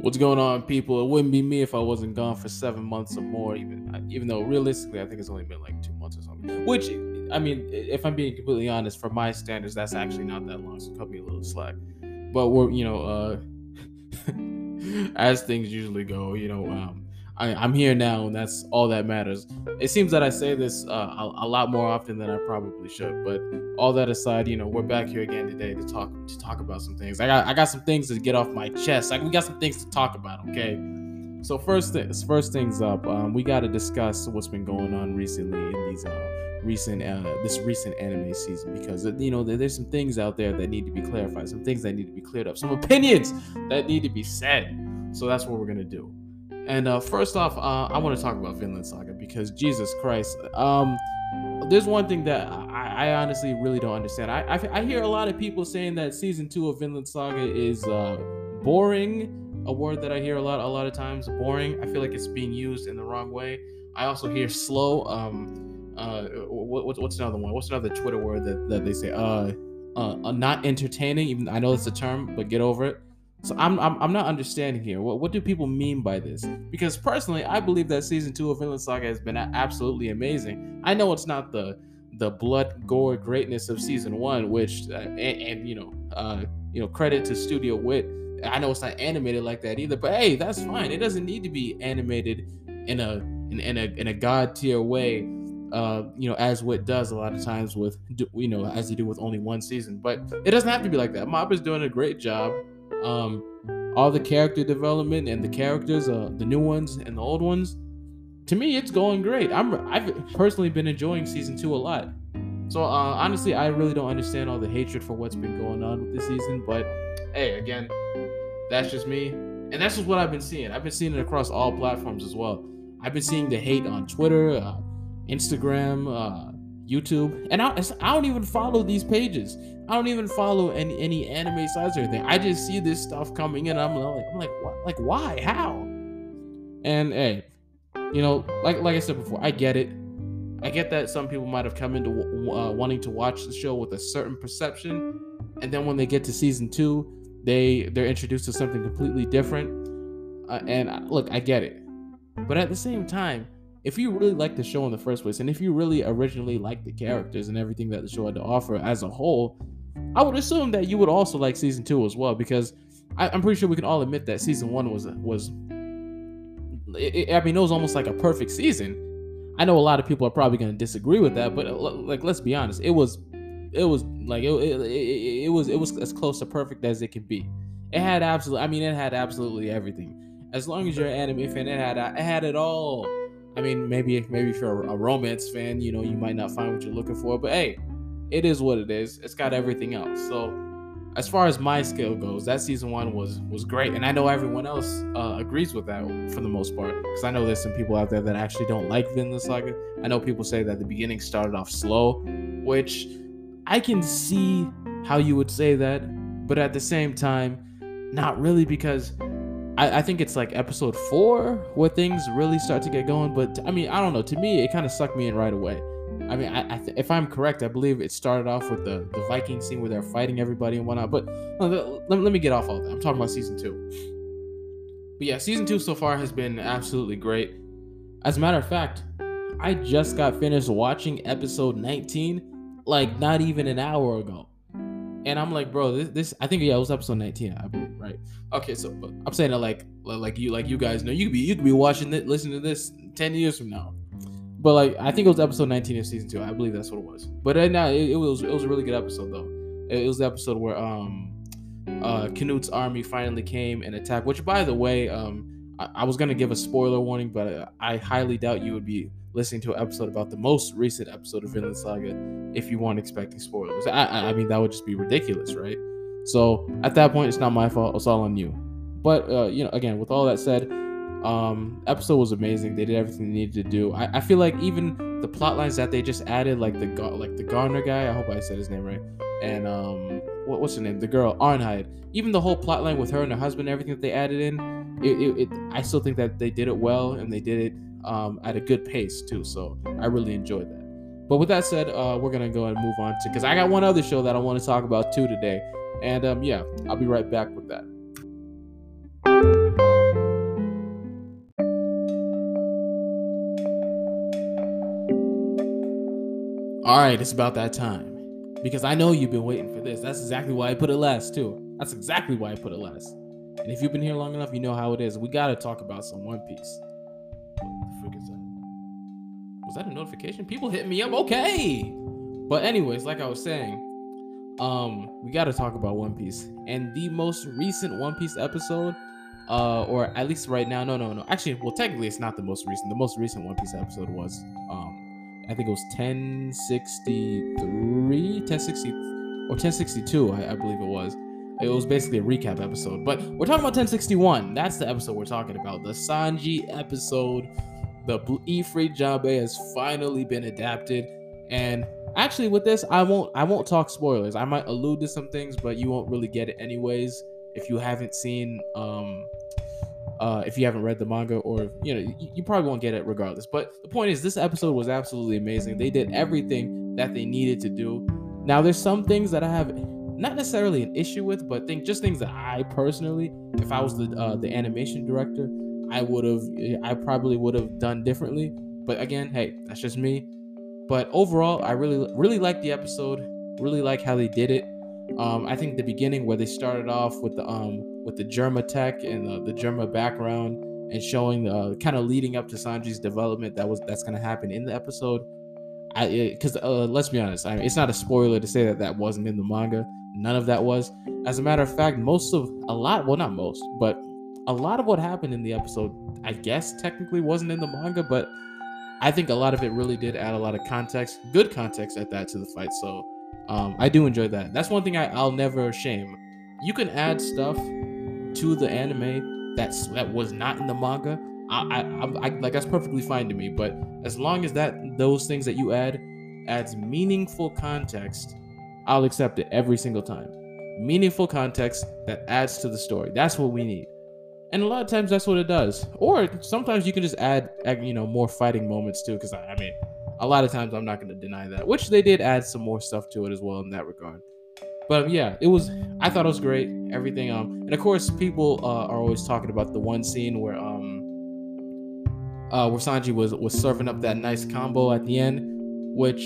What's going on, people? It wouldn't be me if I wasn't gone for seven months or more. Even even though realistically, I think it's only been like two months or something. Which, I mean, if I'm being completely honest, for my standards, that's actually not that long. So cut me a little slack. But we're you know, uh, as things usually go, you know, um, I, am here now, and that's all that matters. It seems that I say this uh, a, a, lot more often than I probably should. But all that aside, you know, we're back here again today to talk to talk about some things. I got I got some things to get off my chest. Like we got some things to talk about. Okay. So first things first things up, um, we got to discuss what's been going on recently in these uh, recent uh, this recent anime season because uh, you know there's some things out there that need to be clarified, some things that need to be cleared up, some opinions that need to be said. So that's what we're gonna do. And uh, first off, uh, I want to talk about Vinland Saga because Jesus Christ, um, there's one thing that I, I honestly really don't understand. I, I, I hear a lot of people saying that season two of Vinland Saga is uh, boring. A word that I hear a lot a lot of times. Boring. I feel like it's being used in the wrong way. I also hear slow. Um, uh, what, what's another one? What's another Twitter word that, that they say? Uh, uh, not entertaining. Even I know it's a term, but get over it. So I'm, I'm I'm not understanding here. What what do people mean by this? Because personally, I believe that season two of Vinland Saga has been absolutely amazing. I know it's not the the blood gore greatness of season one, which uh, and, and, you know uh you know credit to Studio Wit. I know it's not animated like that either, but hey, that's fine. It doesn't need to be animated in a in, in a in a god tier way. Uh, you know, as Wit does a lot of times with, you know, as they do with only one season. But it doesn't have to be like that. Mob is doing a great job um, all the character development and the characters, uh, the new ones and the old ones. To me, it's going great. I'm I've personally been enjoying season two a lot. So uh, honestly, I really don't understand all the hatred for what's been going on with this season. But hey, again, that's just me, and that's just what I've been seeing. I've been seeing it across all platforms as well. I've been seeing the hate on Twitter, uh, Instagram, uh, YouTube, and I, I don't even follow these pages. I don't even follow any any anime sites or anything. I just see this stuff coming in. I'm like, I'm like, what? Like, why? How? And hey, you know, like like I said before, I get it. I get that some people might have come into uh, wanting to watch the show with a certain perception, and then when they get to season two, they they're introduced to something completely different. Uh, and uh, look, I get it, but at the same time if you really like the show in the first place, and if you really originally like the characters and everything that the show had to offer as a whole, I would assume that you would also like season two as well, because I, am pretty sure we can all admit that season one was was. It, I mean, it was almost like a perfect season. I know a lot of people are probably going to disagree with that, but uh, like, let's be honest, it was, it was like it, it, it, it was it was as close to perfect as it could be. It had absolutely, I mean, it had absolutely everything. As long as you're an anime fan, it had it had it all I mean, maybe maybe if you're a, romance fan, you know, you might not find what you're looking for, but hey, it is what it is. It's got everything else. So, as far as my scale goes, that season one was was great, and I know everyone else uh, agrees with that for the most part. Because I know there's some people out there that actually don't like Vinland Saga. I know people say that the beginning started off slow, which I can see how you would say that, but at the same time, not really because I, I think it's like episode four where things really start to get going. But I mean, I don't know. To me, it kind of sucked me in right away. I mean, I, I th- if I'm correct, I believe it started off with the, the Viking scene where they're fighting everybody and whatnot. But let, let me get off all that. I'm talking about season two. But yeah, season two so far has been absolutely great. As a matter of fact, I just got finished watching episode 19 like not even an hour ago. And I'm like, bro, this, this I think yeah, it was episode 19, I believe, right? Okay, so I'm saying that like like you like you guys know you could be you could be watching it, listening to this 10 years from now. But like I think it was episode 19 of season two. I believe that's what it was. But right now it, it was it was a really good episode though. It, it was the episode where um uh Canute's army finally came and attacked. Which by the way, um I, I was gonna give a spoiler warning, but I, I highly doubt you would be listening to an episode about the most recent episode of Vinland Saga if you weren't expecting spoilers. I, I mean, that would just be ridiculous, right? So at that point, it's not my fault. It's all on you. But uh, you know, again, with all that said, um, episode was amazing. They did everything they needed to do. I, I feel like even the plot lines that they just added, like the like the Gardar guy. I hope I said his name right. And um, what, what's her name? The girl Arnheid. Even the whole plot line with her and her husband, everything that they added in, it, it, it I still think that they did it well and they did it um, at a good pace too. So I really enjoyed that. But with that said, uh, we're gonna go and move on to because I got one other show that I want to talk about too today, and um, yeah, I'll be right back with that. All right, it's about that time. Because I know you've been waiting for this. That's exactly why I put it last, too. That's exactly why I put it last. And if you've been here long enough, you know how it is. We gotta talk about some One Piece. What the frick is that? Was that a notification? People hit me up. Okay. But anyways, like I was saying, um, we gotta talk about One Piece. And the most recent One Piece episode, uh, or at least right now, no, no, no. Actually, well, technically, it's not the most recent. The most recent One Piece episode was, um, I think it was 1063, 1060, or 1062, I, I believe it was. It was basically a recap episode. But we're talking about 1061. That's the episode we're talking about. The Sanji episode. The Ifrit Jambe has finally been adapted. And actually with this, I won't I won't talk spoilers. I might allude to some things, but you won't really get it anyways if you haven't seen um uh, if you haven't read the manga or you know you, you, probably won't get it regardless. But the point is this episode was absolutely amazing. They did everything that they needed to do. Now there's some things that i have not necessarily an issue with but think just things that i personally if i was the uh, the animation director i would have i probably would have done differently. But again hey that's just me. But overall i really really like the episode. Really like how they did it. Um, I think the beginning where they started off with the um with the Germa tech and the, the Germa background and showing the uh, kind of leading up to Sanji's development that was that's gonna happen in the episode. I because uh, let's be honest, I mean, it's not a spoiler to say that that wasn't in the manga. None of that was. As a matter of fact, most of a lot, well, not most, but a lot of what happened in the episode, I guess technically wasn't in the manga, but I think a lot of it really did add a lot of context, good context at that to the fight. So um, I do enjoy that. That's one thing I, I'll never shame. You can add stuff to the anime that's that was not in the manga. I, I, I, like that's perfectly fine to me. But as long as that those things that you add adds meaningful context, I'll accept it every single time. Meaningful context that adds to the story. That's what we need. And a lot of times that's what it does. Or sometimes you can just add, you know, more fighting moments too. Because I, I mean, a lot of times I'm not going to deny that, which they did add some more stuff to it as well in that regard. But yeah, it was. I thought it was great. Everything. Um, and of course, people uh, are always talking about the one scene where um, uh, where Sanji was was serving up that nice combo at the end, which,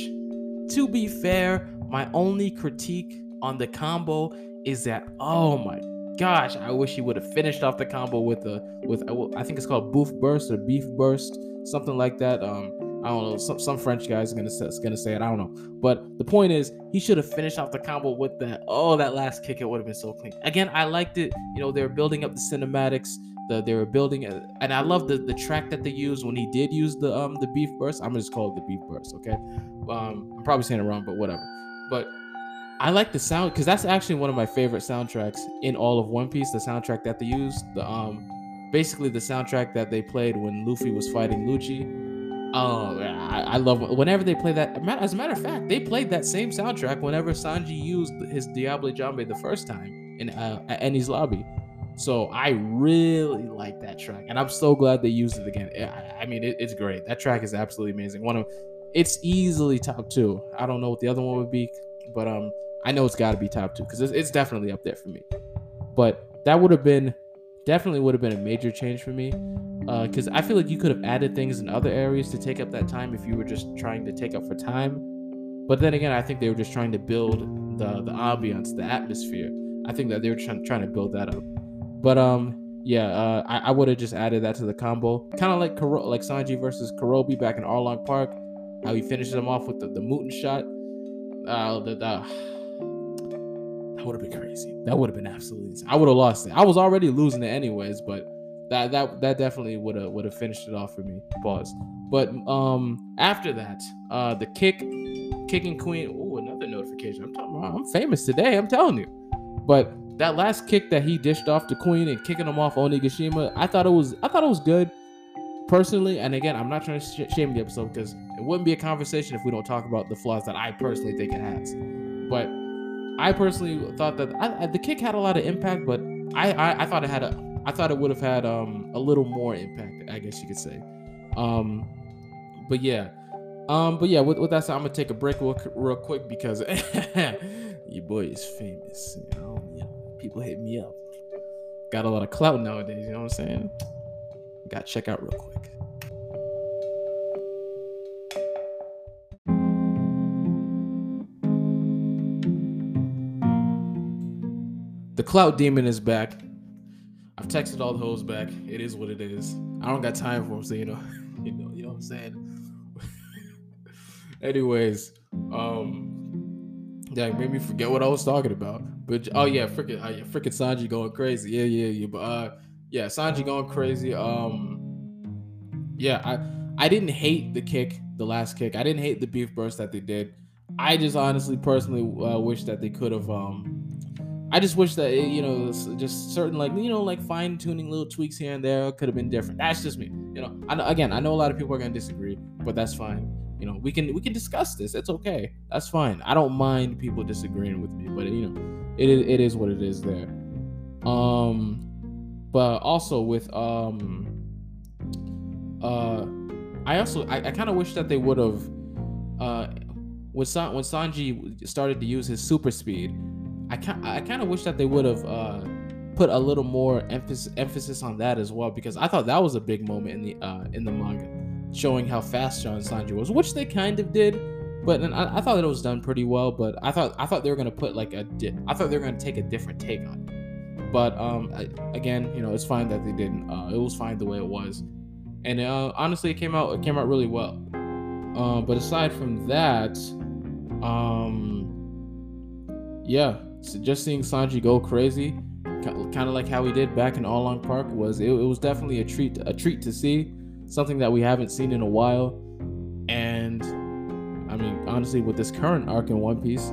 to be fair, my only critique on the combo is that oh my gosh, I wish he would have finished off the combo with a with I think it's called Bœuf Burst or beef burst, something like that. Um, I don't know. Some some French guy's gonna say, gonna say it. I don't know. But the point is, he should have finished off the combo with that. Oh, that last kick! It would have been so clean. Again, I liked it. You know, they were building up the cinematics. The, they were building and I love the the track that they used when he did use the um the beef burst. I'm gonna just call it the beef burst. Okay. Um, I'm probably saying it wrong, but whatever. But I like the sound because that's actually one of my favorite soundtracks in all of One Piece. The soundtrack that they used, the um, basically the soundtrack that they played when Luffy was fighting Lucci Oh, I, I love whenever they play that. As a matter of fact, they played that same soundtrack whenever Sanji used his Diable Jambe the first time in uh, at Enies Lobby. So I really like that track, and I'm so glad they used it again. I, I mean, it, it's great. That track is absolutely amazing. One of it's easily top two. I don't know what the other one would be, but um, I know it's got to be top two because it's, it's definitely up there for me. But that would have been definitely would have been a major change for me because uh, I feel like you could have added things in other areas to take up that time if you were just trying to take up for time. But then again, I think they were just trying to build the the ambiance, the atmosphere. I think that they were trying trying to build that up. But um, yeah, uh, I, I would have just added that to the combo, kind of like Karo- like Sanji versus Kuroobi back in Arlong Park, how he finishes them off with the the Mouton Shot. Uh, the, the that would have been crazy. That would have been absolutely. Insane. I would have lost it. I was already losing it anyways, but that that that definitely would have would have finished it off for me. Pause. But um after that, uh the kick, kicking Queen. Oh, another notification. I'm talking. I'm famous today. I'm telling you. But that last kick that he dished off to Queen and kicking him off Onigashima, I thought it was I thought it was good personally. And again, I'm not trying to sh- shame the episode because it wouldn't be a conversation if we don't talk about the flaws that I personally think it has. But I personally thought that I, the kick had a lot of impact, but I, I, I thought it had a I thought it would have had um a little more impact, I guess you could say. Um, but yeah, um, but yeah, with, with that said, I'm gonna take a break real, real quick because your boy is famous. You know, know, people hit me up. Got a lot of clout nowadays. You know what I'm saying? Got to check out real quick. The clout demon is back. I've texted all the hoes back. It is what it is. I don't got time for them, so you know, you know, you know what I'm saying. Anyways, um, yeah, made me forget what I was talking about. But oh yeah, freaking, yeah, freaking Sanji going crazy. Yeah, yeah, yeah. But uh, yeah, Sanji going crazy. Um, yeah, I I didn't hate the kick, the last kick. I didn't hate the beef burst that they did. I just honestly, personally, uh, wish that they could have. Um, I just wish that it, you know, just certain like you know, like fine tuning little tweaks here and there could have been different. That's just me. You know, I know, again, I know a lot of people are gonna disagree, but that's fine. You know, we can we can discuss this. It's okay. That's fine. I don't mind people disagreeing with me, but you know, it is it is what it is there. Um, but also with um, uh, I also I, I kind of wish that they would have uh when San, when Sanji started to use his super speed, I kind I kind of wish that they would have uh, put a little more emphasis emphasis on that as well because I thought that was a big moment in the uh, in the manga, showing how fast John Sanji was, which they kind of did. But I, I thought it was done pretty well. But I thought I thought they were gonna put like a di- I thought they were gonna take a different take on it. But um, I, again, you know, it's fine that they didn't. Uh, it was fine the way it was, and uh, honestly, it came out it came out really well. Uh, but aside from that, um, yeah, so just seeing Sanji go crazy, kind of like how he did back in Arlong Park, was it, it was definitely a treat a treat to see, something that we haven't seen in a while, and I mean honestly, with this current arc in One Piece,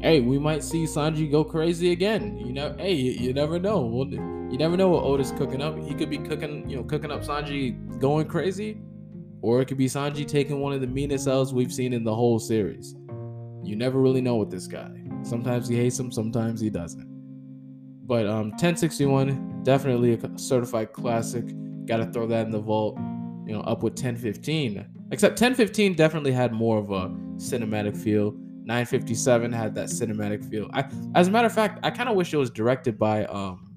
hey, we might see Sanji go crazy again. You know, hey, you, you never know. Well, you never know what Oda's cooking up. He could be cooking, you know, cooking up Sanji going crazy, or it could be Sanji taking one of the meanest L's we've seen in the whole series. You never really know with this guy. Sometimes he hates him, sometimes he doesn't. But um, 1061, definitely a certified classic. Got to throw that in the vault. You know, up with 1015. Except 1015 definitely had more of a cinematic feel. 957 had that cinematic feel. I, as a matter of fact, I kind of wish it was directed by um,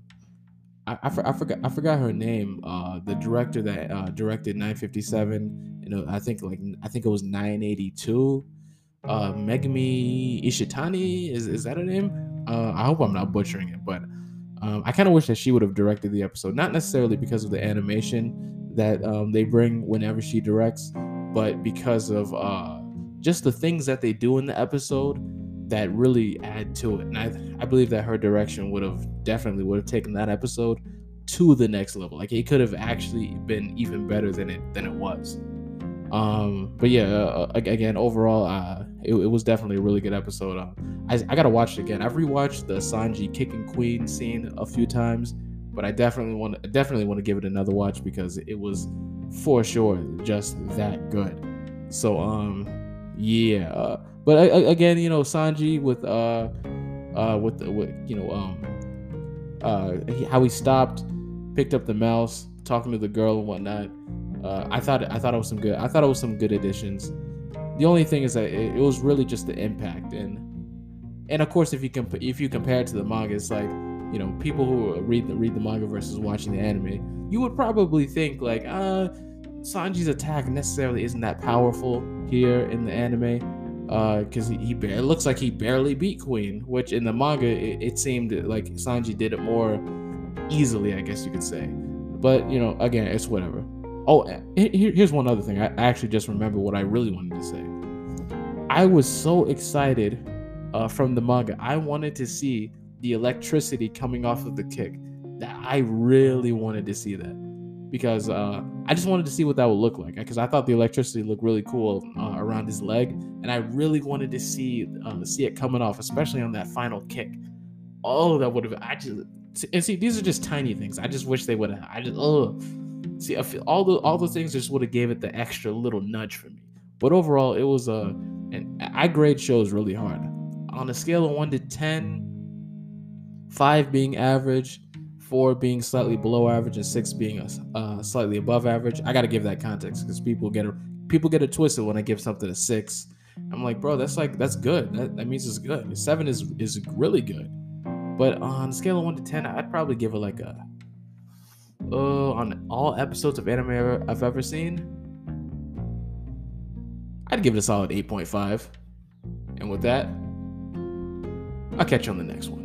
I, I, I, forgot I forgot her name. Uh, the director that uh, directed 957. You know, I think like I think it was 982 uh Megumi Ishitani is is that her name? Uh, I hope I'm not butchering it, but um, I kind of wish that she would have directed the episode, not necessarily because of the animation that um, they bring whenever she directs, but because of uh, just the things that they do in the episode that really add to it. And I, I believe that her direction would have definitely would have taken that episode to the next level. Like it could have actually been even better than it than it was. Um, but yeah, uh, again, overall, uh, it, it, was definitely a really good episode. Um, I, I gotta watch it again. I've rewatched the Sanji kicking Queen scene a few times, but I definitely want definitely want to give it another watch because it was for sure just that good. So um, yeah. Uh, but I, again, you know, Sanji with uh, uh, with with you know um, uh, how he stopped, picked up the mouse, talking to the girl and whatnot uh, I thought I thought it was some good. I thought it was some good additions. The only thing is that it, it was really just the impact and and of course if you comp- if you compare it to the manga, it's like you know people who read the read the manga versus watching the anime, you would probably think like uh Sanji's attack necessarily isn't that powerful here in the anime because uh, he, he it looks like he barely beat Queen, which in the manga it, it, seemed like Sanji did it more easily, I guess you could say. But you know, again, it's whatever. Oh, here's one other thing. I actually just remember what I really wanted to say. I was so excited uh, from the manga. I wanted to see the electricity coming off of the kick. That I really wanted to see that because uh, I just wanted to see what that would look like. Because I thought the electricity looked really cool uh, around his leg, and I really wanted to see uh, see it coming off, especially on that final kick. Oh, that would have. I just and see these are just tiny things. I just wish they would have. I just oh See, all the all those things just would have gave it the extra little nudge for me. But overall, it was a and I grade shows really hard. On a scale of one to 10, five being average, four being slightly below average, and six being uh, slightly above average. I got to give that context because people get a people get it twisted when I give something a six. I'm like, bro, that's like that's good. That, that means it's good. Seven is is really good. But on a scale of one to ten, I'd probably give it like a uh, on all episodes of anime I've ever seen, I'd give it a solid 8.5. And with that, I'll catch you on the next one.